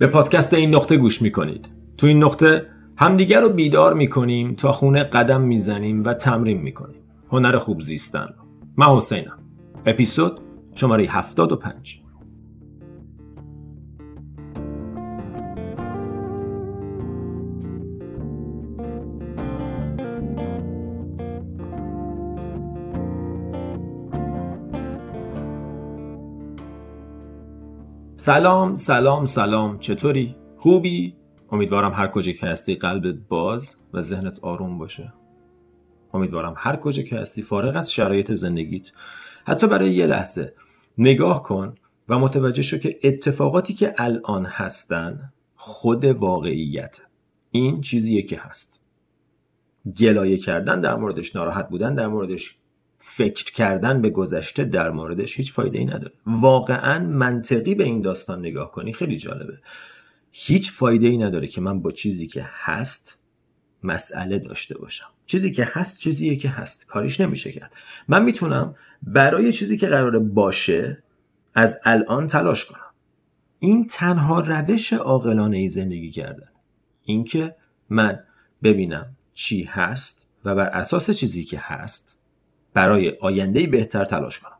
به پادکست این نقطه گوش می‌کنید. تو این نقطه همدیگر رو بیدار می‌کنیم تا خونه قدم می‌زنیم و تمرین می‌کنیم. هنر خوب زیستن. من حسینم. اپیزود شماره 75 سلام سلام سلام چطوری؟ خوبی؟ امیدوارم هر کجا که هستی قلبت باز و ذهنت آروم باشه. امیدوارم هر کجا که هستی فارغ از شرایط زندگیت. حتی برای یه لحظه. نگاه کن و متوجه شو که اتفاقاتی که الان هستن خود واقعیت. این چیزیه که هست. گلایه کردن در موردش ناراحت بودن در موردش فکر کردن به گذشته در موردش هیچ فایده ای نداره. واقعا منطقی به این داستان نگاه کنی خیلی جالبه. هیچ فایده ای نداره که من با چیزی که هست مسئله داشته باشم. چیزی که هست چیزیه که هست. کاریش نمیشه کرد. من می‌تونم برای چیزی که قراره باشه از الان تلاش کنم. این تنها روش عاقلانه ای زندگی کردن. اینکه من ببینم چی هست و بر اساس چیزی که هست برای آینده بهتر تلاش کنم.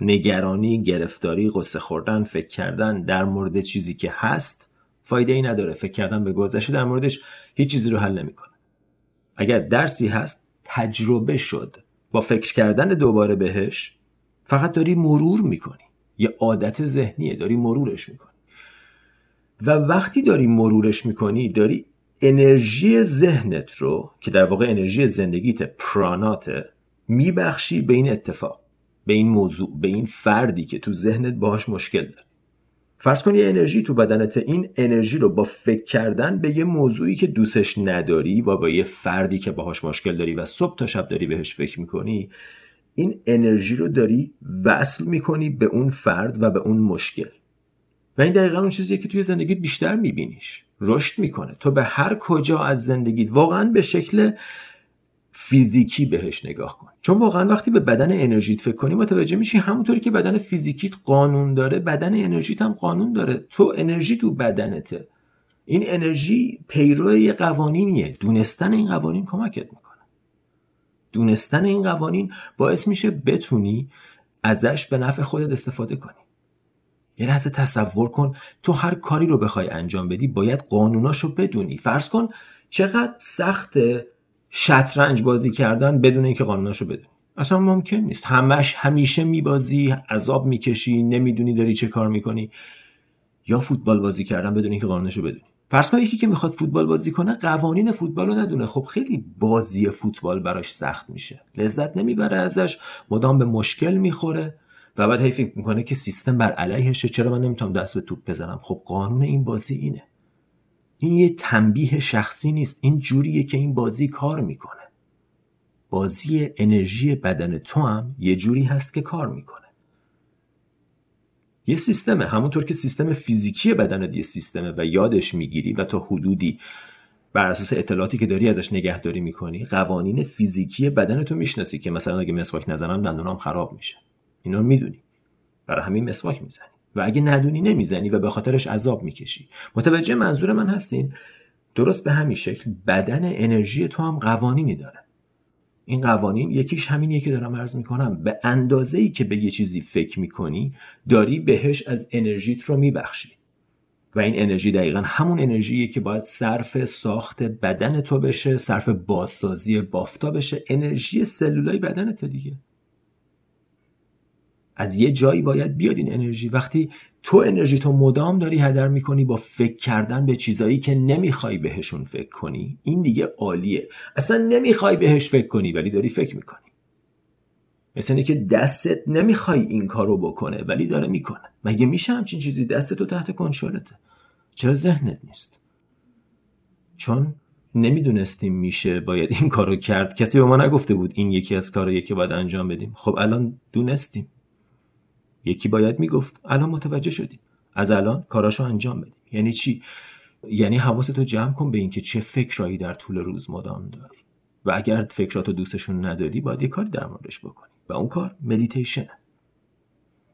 نگرانی، گرفتاری، قصه خوردن، فکر کردن در مورد چیزی که هست فایده ای نداره. فکر کردن به گذشته در موردش هیچ چیزی رو حل نمی‌کنه. اگر درسی هست تجربه شد. با فکر کردن دوباره بهش فقط داری مرور می‌کنی. یه عادت ذهنیه داری مرورش می‌کنی. و وقتی داری مرورش می‌کنی داری انرژی ذهنت رو که در واقع انرژی زندگیت پراناته میبخشی به این اتفاق به این موضوع به این فردی که تو ذهنت باهاش مشکل داری فرض کن یه انرژی تو بدنت این انرژی رو با فکر کردن به یه موضوعی که دوستش نداری و با یه فردی که باهاش مشکل داری و صبح تا شب داری بهش فکر می‌کنی این انرژی رو داری وصل می‌کنی به اون فرد و به اون مشکل. و این دقیقا اون چیزیه که توی زندگیت بیشتر میبینیش. رشد می‌کنه. تو به هر کجا از زندگیت واقعا به شکل فیزیکی بهش نگاه کن. چون واقعا وقتی به بدن انرژیت فکر کنی متوجه میشی همونطوری که بدن فیزیکیت قانون داره بدن انرژیت هم قانون داره. تو انرژی تو بدنته. این انرژی پیرو یه قوانینیه. دونستن این قوانین کمکت می‌کنه. دونستن این قوانین باعث میشه بتونی ازش به نفع خودت استفاده کنی. یه لحظه تصور کن تو هر کاری رو بخوای انجام بدی باید قانوناشو بدونی. فرض کن چقدر سخته شطرنج بازی کردن بدون اینکه قانوناشو بدونی. اصلا ممکن نیست. همش همیشه میبازی عذاب می‌کشی نمی‌دونی داری چه کار می‌کنی. یا فوتبال بازی کردن بدون اینکه قانونشو بدونی. فرض کن یکی که می‌خواد فوتبال بازی کنه قوانین فوتبال رو ندونه. خب خیلی بازی فوتبال براش سخت میشه. لذت نمی‌بره ازش مدام به مشکل می‌خوره و بعد هی فکر می‌کنه که سیستم بر علیهشه. چرا من نمی‌تونم دست به توپ بزنم؟ خب قانون این بازی اینه. این یه تنبیه شخصی نیست. این جوریه که این بازی کار می‌کنه. بازی انرژی بدن تو هم یه جوری هست که کار می‌کنه. یه سیستمه. همونطور که سیستم فیزیکی بدن یه سیستمه و یادش می‌گیری و تا حدودی بر اساس اطلاعاتی که داری ازش نگهداری می‌کنی قوانین فیزیکی بدن تو می‌شناسی که مثلا اگه مسواک نزنم دندونام خراب میشه. اینا رو می‌دونی. برای همین مسواک می‌زنی. و اگه ندونی نمی‌زنی و به خاطرش عذاب می‌کشی. متوجه منظور من هستین؟ درست به همین شکل بدن انرژی تو هم قوانینی داره. این قوانین یکیش همینیه که دارم عرض می‌کنم. به اندازه ای که به یه چیزی فکر می‌کنی داری بهش از انرژیت رو میبخشی. و این انرژی دقیقا همون انرژیه که باید صرف ساخت بدن تو بشه صرف بازسازی بافتا بشه. انرژی سلولای بدنت دیگه. از یه جایی باید بیاد این انرژی. وقتی تو انرژی تو مدام داری هدر می‌کنی با فکر کردن به چیزایی که نمی‌خوای بهشون فکر کنی این دیگه عالیه. اصلا نمی‌خوای بهش فکر کنی ولی داری فکر می‌کنی. مثل که دستت نمی‌خوای این کارو بکنه ولی داره می‌کنه. مگه میشه همچین چیزی دستت تو تحت کنترلته چرا ذهنت نیست؟ چون نمی‌دونستیم میشه باید این کارو کرد. کسی به ما نگفته بود این یکی از کارهایی که باید انجام بدیم. خب الان دونستیم. یکی باید می‌گفت الان متوجه شدیم. از الان کاراشو انجام بدیم. یعنی چی؟ یعنی حواستو جمع کن به اینکه چه فکرایی در طول روز مدام داری. و اگر فکراتو دوستشون نداری باید یه کاری در موردش بکنی. و اون کار مدیتیشنه.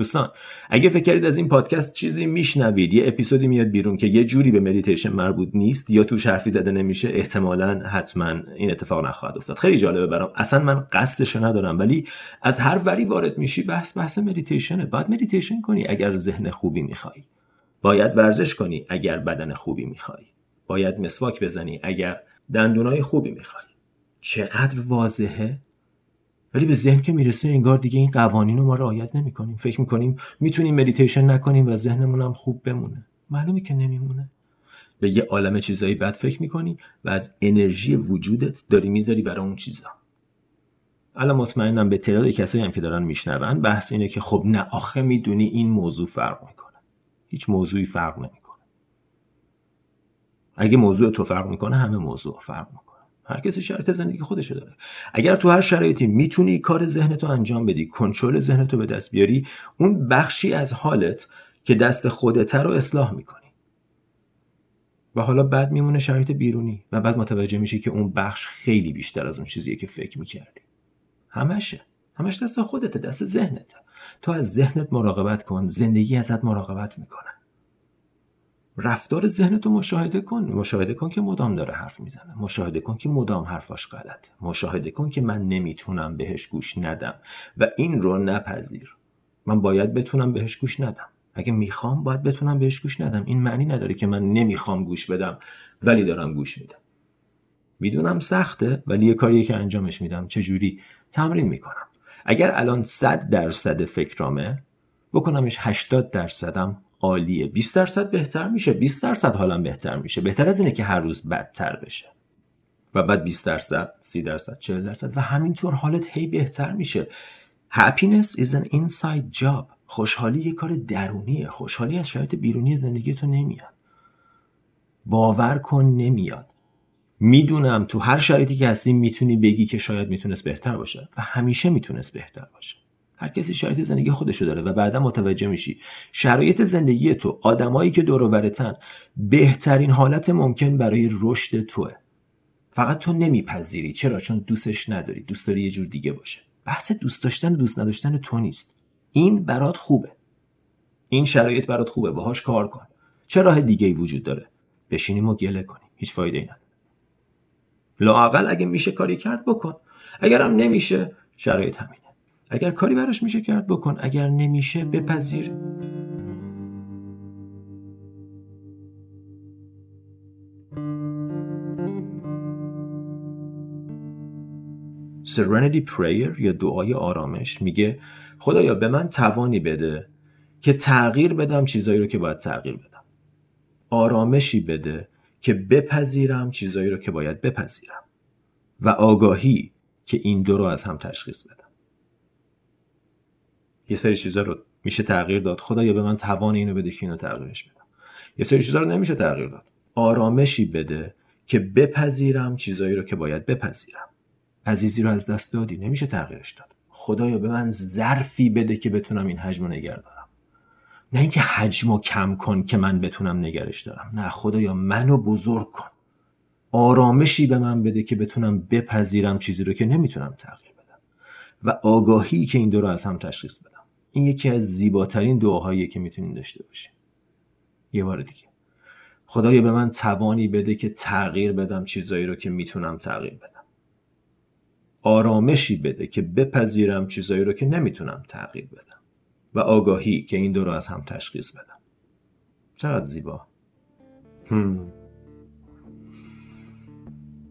دوستان اگه فکر کردید از این پادکست چیزی میشنوید یه اپیزودی میاد بیرون که یه جوری به مدیتیشن مربوط نیست یا توش حرفی زده نمیشه احتمالا حتما این اتفاق نخواهد افتاد. خیلی جالبه برام. اصلا من قصدش ندارم ولی از هر وری وارد میشی بحث بحث مدیتیشنه. باید مدیتیشن کنی اگر ذهن خوبی می‌خوای. باید ورزش کنی اگر بدن خوبی می‌خوای. باید مسواک بزنی اگر دندونای خوبی می‌خوای. چقدر واضحه؟ ولی به ذهن که می‌رسه انگار دیگه این قوانین رو ما رعایت نمی‌کنیم. فکر می‌کنیم می‌تونیم مدیتیشن نکنیم و ذهنمون هم خوب بمونه. معلومه که نمیمونه. به یه عالم چیزایی بد فکر می‌کنی و از انرژی وجودت داری می‌ذاری برای اون چیزا. الان مطمئنم به تعداد کسایی هم که دارن میشنون بحث اینه که خب نه آخه می‌دونی این موضوع فرق می‌کنه. هیچ موضوعی فرق نمی‌کنه. اگه موضوع تو فرق می‌کنه همه موضوع فرق می‌کنه. هر کسی شرایط زندگی خودشو داره. اگر تو هر شرایطی می‌تونی کار ذهنتو انجام بدی کنترل ذهنتو به دست بیاری اون بخشی از حالت که دست خودت رو اصلاح می‌کنی. و حالا بعد میمونه شرایط بیرونی و بعد متوجه میشی که اون بخش خیلی بیشتر از اون چیزیه که فکر می‌کردی. همشه. همش دست خودته دست ذهنته. تو از ذهنت مراقبت کن زندگی ازت مراقبت می‌کنه رفتار ذهنتو مشاهده کن. مشاهده کن که مدام داره حرف می‌زنه. مشاهده کن که مدام حرفاش غلط مشاهده کن که من نمی‌تونم بهش گوش ندم. و این رو نپذیر. من باید بتونم بهش گوش ندم. اگه می‌خوام باید بتونم بهش گوش ندم. این معنی نداره که من نمی‌خوام گوش بدم ولی دارم گوش میدم. می‌دونم سخته ولی یه کاریه که انجامش میدم. چجوری؟ تمرین می‌کنم. اگر الان 100 درصد فکرامه بکنمش 80 درصدم عالیه. 20 درصد بهتر میشه. 20 درصد حالا بهتر میشه. بهتر از اینه که هر روز بدتر بشه. و بعد 20 درصد 30 درصد 40 درصد. و همینطور حالت هی بهتر میشه. Happiness is an inside job. خوشحالی یه کار درونیه. خوشحالی از شرایط بیرونی زندگی تو نمیاد. باور کن نمیاد. می‌دونم تو هر شرایطی که هستی می‌تونی بگی که شاید می‌تونست بهتر باشه. و همیشه می‌تونست بهتر باشه. هر کسی شرایط زندگی خودشو داره و بعدا متوجه میشی. شرایط زندگی تو آدمایی که دور و بهترین حالت ممکن برای رشد توه. فقط تو نمیپذیری. چرا؟ چون دوستش نداری. دوست داری یه جور دیگه باشه. بحث دوست داشتن دوست نداشتن تو نیست. این برات خوبه. این شرایط برات خوبه. باهاش کار کن. چه راه دیگه ای وجود داره؟ بشینیم و گله کنیم. هیچ فایده ای نداره. لاقل اگه میشه کاری کرد بکن. اگرم نمیشه شرایط همین اگر کاری براش میشه کرد بکن. اگر نمیشه بپذیر. Serenity Prayer یا دعای آرامش میگه خدایا به من توانی بده که تغییر بدم چیزایی رو که باید تغییر بدم. آرامشی بده که بپذیرم چیزایی رو که باید بپذیرم. و آگاهی که این دو رو از هم تشخیص بدم یه سری چیزا رو میشه تغییر داد. خدایا به من توان اینو بده که اینو تغییرش بدم. یه سری چیزا رو نمیشه تغییر داد. آرامشی بده که بپذیرم چیزایی رو که باید بپذیرم. عزیزی رو از دست دادی نمیشه تغییرش داد. خدایا به من ظرفی بده که بتونم این حجم رو نگه دارم. نه اینکه حجم کم کن که من بتونم نگرش دارم. نه خدایا منو بزرگ کن. آرامشی به من بده که بتونم بپذیرم چیزی رو که نمی‌تونم تغییر بدم. و آگاهی که این دو رو از هم تشخیص بدم. این یکی از زیباترین دعاهایی که می‌تونیم داشته باشیم. یه بار دیگه. خدایا به من توانی بده که تغییر بدم چیزایی رو که می‌تونم تغییر بدم. آرامشی بده که بپذیرم چیزایی رو که نمی‌تونم تغییر بدم. و آگاهی که این دو رو از هم تشخیص بدم. چقدر زیبا. هم.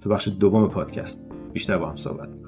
تو بخش دوم پادکست بیشتر با هم صحبت می‌کنم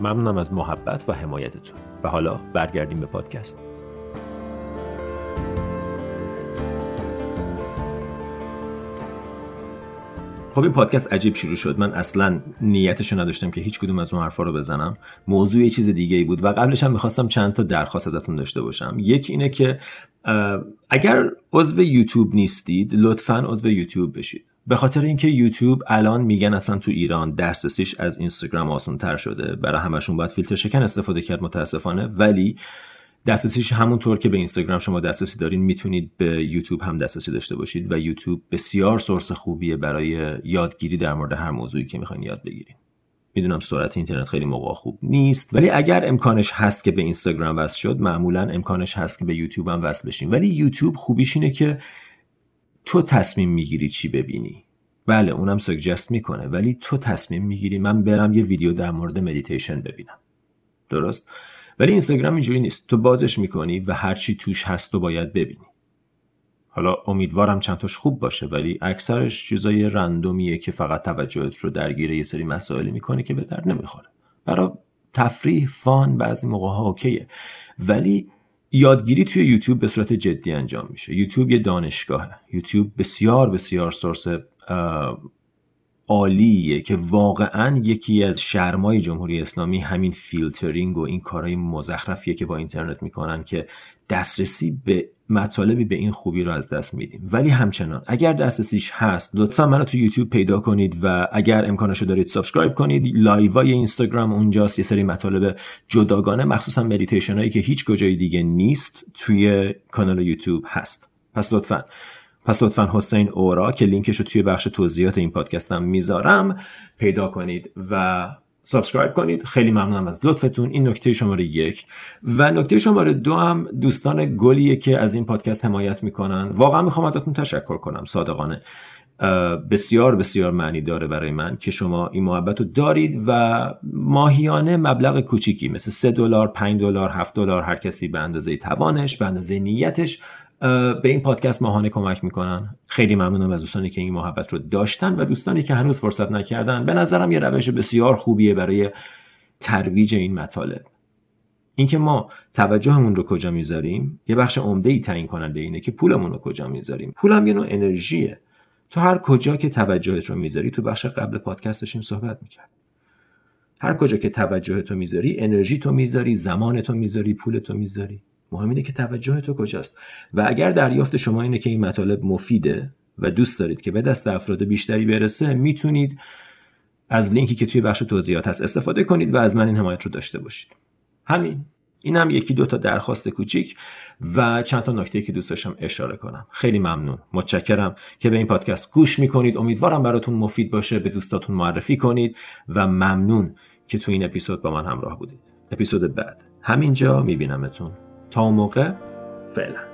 ممنونم از محبت و حمایتتون. و حالا برگردیم به پادکست. خب این پادکست عجیب شروع شد. من اصلا نیتشو نداشتم که هیچ کدوم از اون حرفا رو بزنم. موضوع یه چیز دیگه ای بود و قبلش هم می‌خواستم چند تا درخواست ازتون داشته باشم. یک اینه که اگر عضو یوتیوب نیستید لطفا عضو یوتیوب بشید. به خاطر اینکه یوتیوب الان میگن اصلا تو ایران دسترسیش از اینستاگرام آسان تر شده برای همشون باید فیلتر شکن استفاده کرد متاسفانه. ولی دسترسیش همونطور که به اینستاگرام شما دسترسی دارین می‌تونید به یوتیوب هم دسترسی داشته باشید و یوتیوب بسیار سورس خوبیه برای یادگیری در مورد هر موضوعی که می‌خواین یاد بگیرین. می‌دونم سرعت اینترنت خیلی موقع خوب نیست ولی اگر امکانش هست که به اینستاگرام وصل شد معمولا امکانش هست که به یوتیوب هم وصل بشین. ولی یوتیوب خوبیش اینه که تو تصمیم می‌گیری چی ببینی. بله اونم suggest می‌کنه ولی تو تصمیم می‌گیری من برم یه ویدیو در مورد مدیتیشن ببینم. درست؟ ولی اینستاگرام اینجوری نیست. تو بازش می‌کنی و هرچی توش هست تو باید ببینی. حالا امیدوارم چند تاش خوب باشه ولی اکثرش چیزای random یه که فقط توجهت رو درگیر یه سری مسائلی می‌کنه که به درد نمی‌خوره. برای تفریح fun بعضی موقع ها OK ه. ولی یادگیری توی یوتیوب به صورت جدی انجام میشه. یوتیوب یه دانشگاهه. یوتیوب بسیار بسیار source عالیه که واقعا یکی از شرمای جمهوری اسلامی همین فیلترینگ و این کارهای مزخرفیه که با اینترنت می‌کنن که دسترسی به مطالبی به این خوبی رو از دست میدیم. ولی همچنان اگر دسترسیش هست لطفا منو تو یوتیوب پیدا کنید و اگر امکانش رو دارید subscribe کنید. live ای اینستاگرام اونجاست یه سری مطالب جداگانه مخصوصا مدیتیشن هایی که هیچ کجای دیگه نیست توی کانال یوتیوب هست. پس لطفا پس لطفا حسین اورا که لینکش رو توی بخش توضیحات این پادکستم می‌ذارم پیدا کنید و subscribe کنید. خیلی ممنونم از لطفتون. این نکته شماره یک. و نکته شماره دو هم دوستان گلیه که از این پادکست حمایت می‌کنن. واقعا می‌خوام ازتون تشکر کنم صادقانه. بسیار بسیار معنی داره برای من که شما این محبت رو دارید و ماهیانه مبلغ کوچیکی مثل 3 دلار 5 دلار 7 دلار هر کسی به اندازه توانش به اندازه نیتش به این پادکست ماهانه کمک می‌کنن. خیلی ممنونم از دوستانی که این محبت رو داشتن و دوستانی که هنوز فرصت نکردن. به نظرم یه روش بسیار خوبیه برای ترویج این مطالب. اینکه ما توجهمون رو کجا می‌ذاریم؟ یه بخش عمده ای تعیین کننده اینه که پولمون رو کجا می‌ذاریم. پولم یه نوع انرژیه. تو هر کجا که توجهت رو می‌ذاری تو بخش قبل پادکست داشتیم صحبت می‌کرد. هر کجا که توجهت رو می‌ذاری انرژی تو می‌ذاری زمان تو می‌ذاری پول تو می‌ذاری. مهم اینه که توجه تو کجاست. و اگر دریافت شما اینه که این مطالب مفیده و دوست دارید که به دست افراد بیشتری برسه می‌تونید از لینکی که توی بخش توضیحات هست استفاده کنید و از من این حمایت رو داشته باشید. همین. این هم یکی دو تا درخواست کوچیک و چند تا نکته که دوست داشتم اشاره کنم. خیلی ممنون. متشکرم که به این پادکست گوش می‌کنید. امیدوارم براتون مفید باشه. به دوستاتون معرفی کنید و ممنون که تو این اپیزود با من همراه بودید. اپیزود بعد. همینجا میبینمتون. تا موقع فعلا.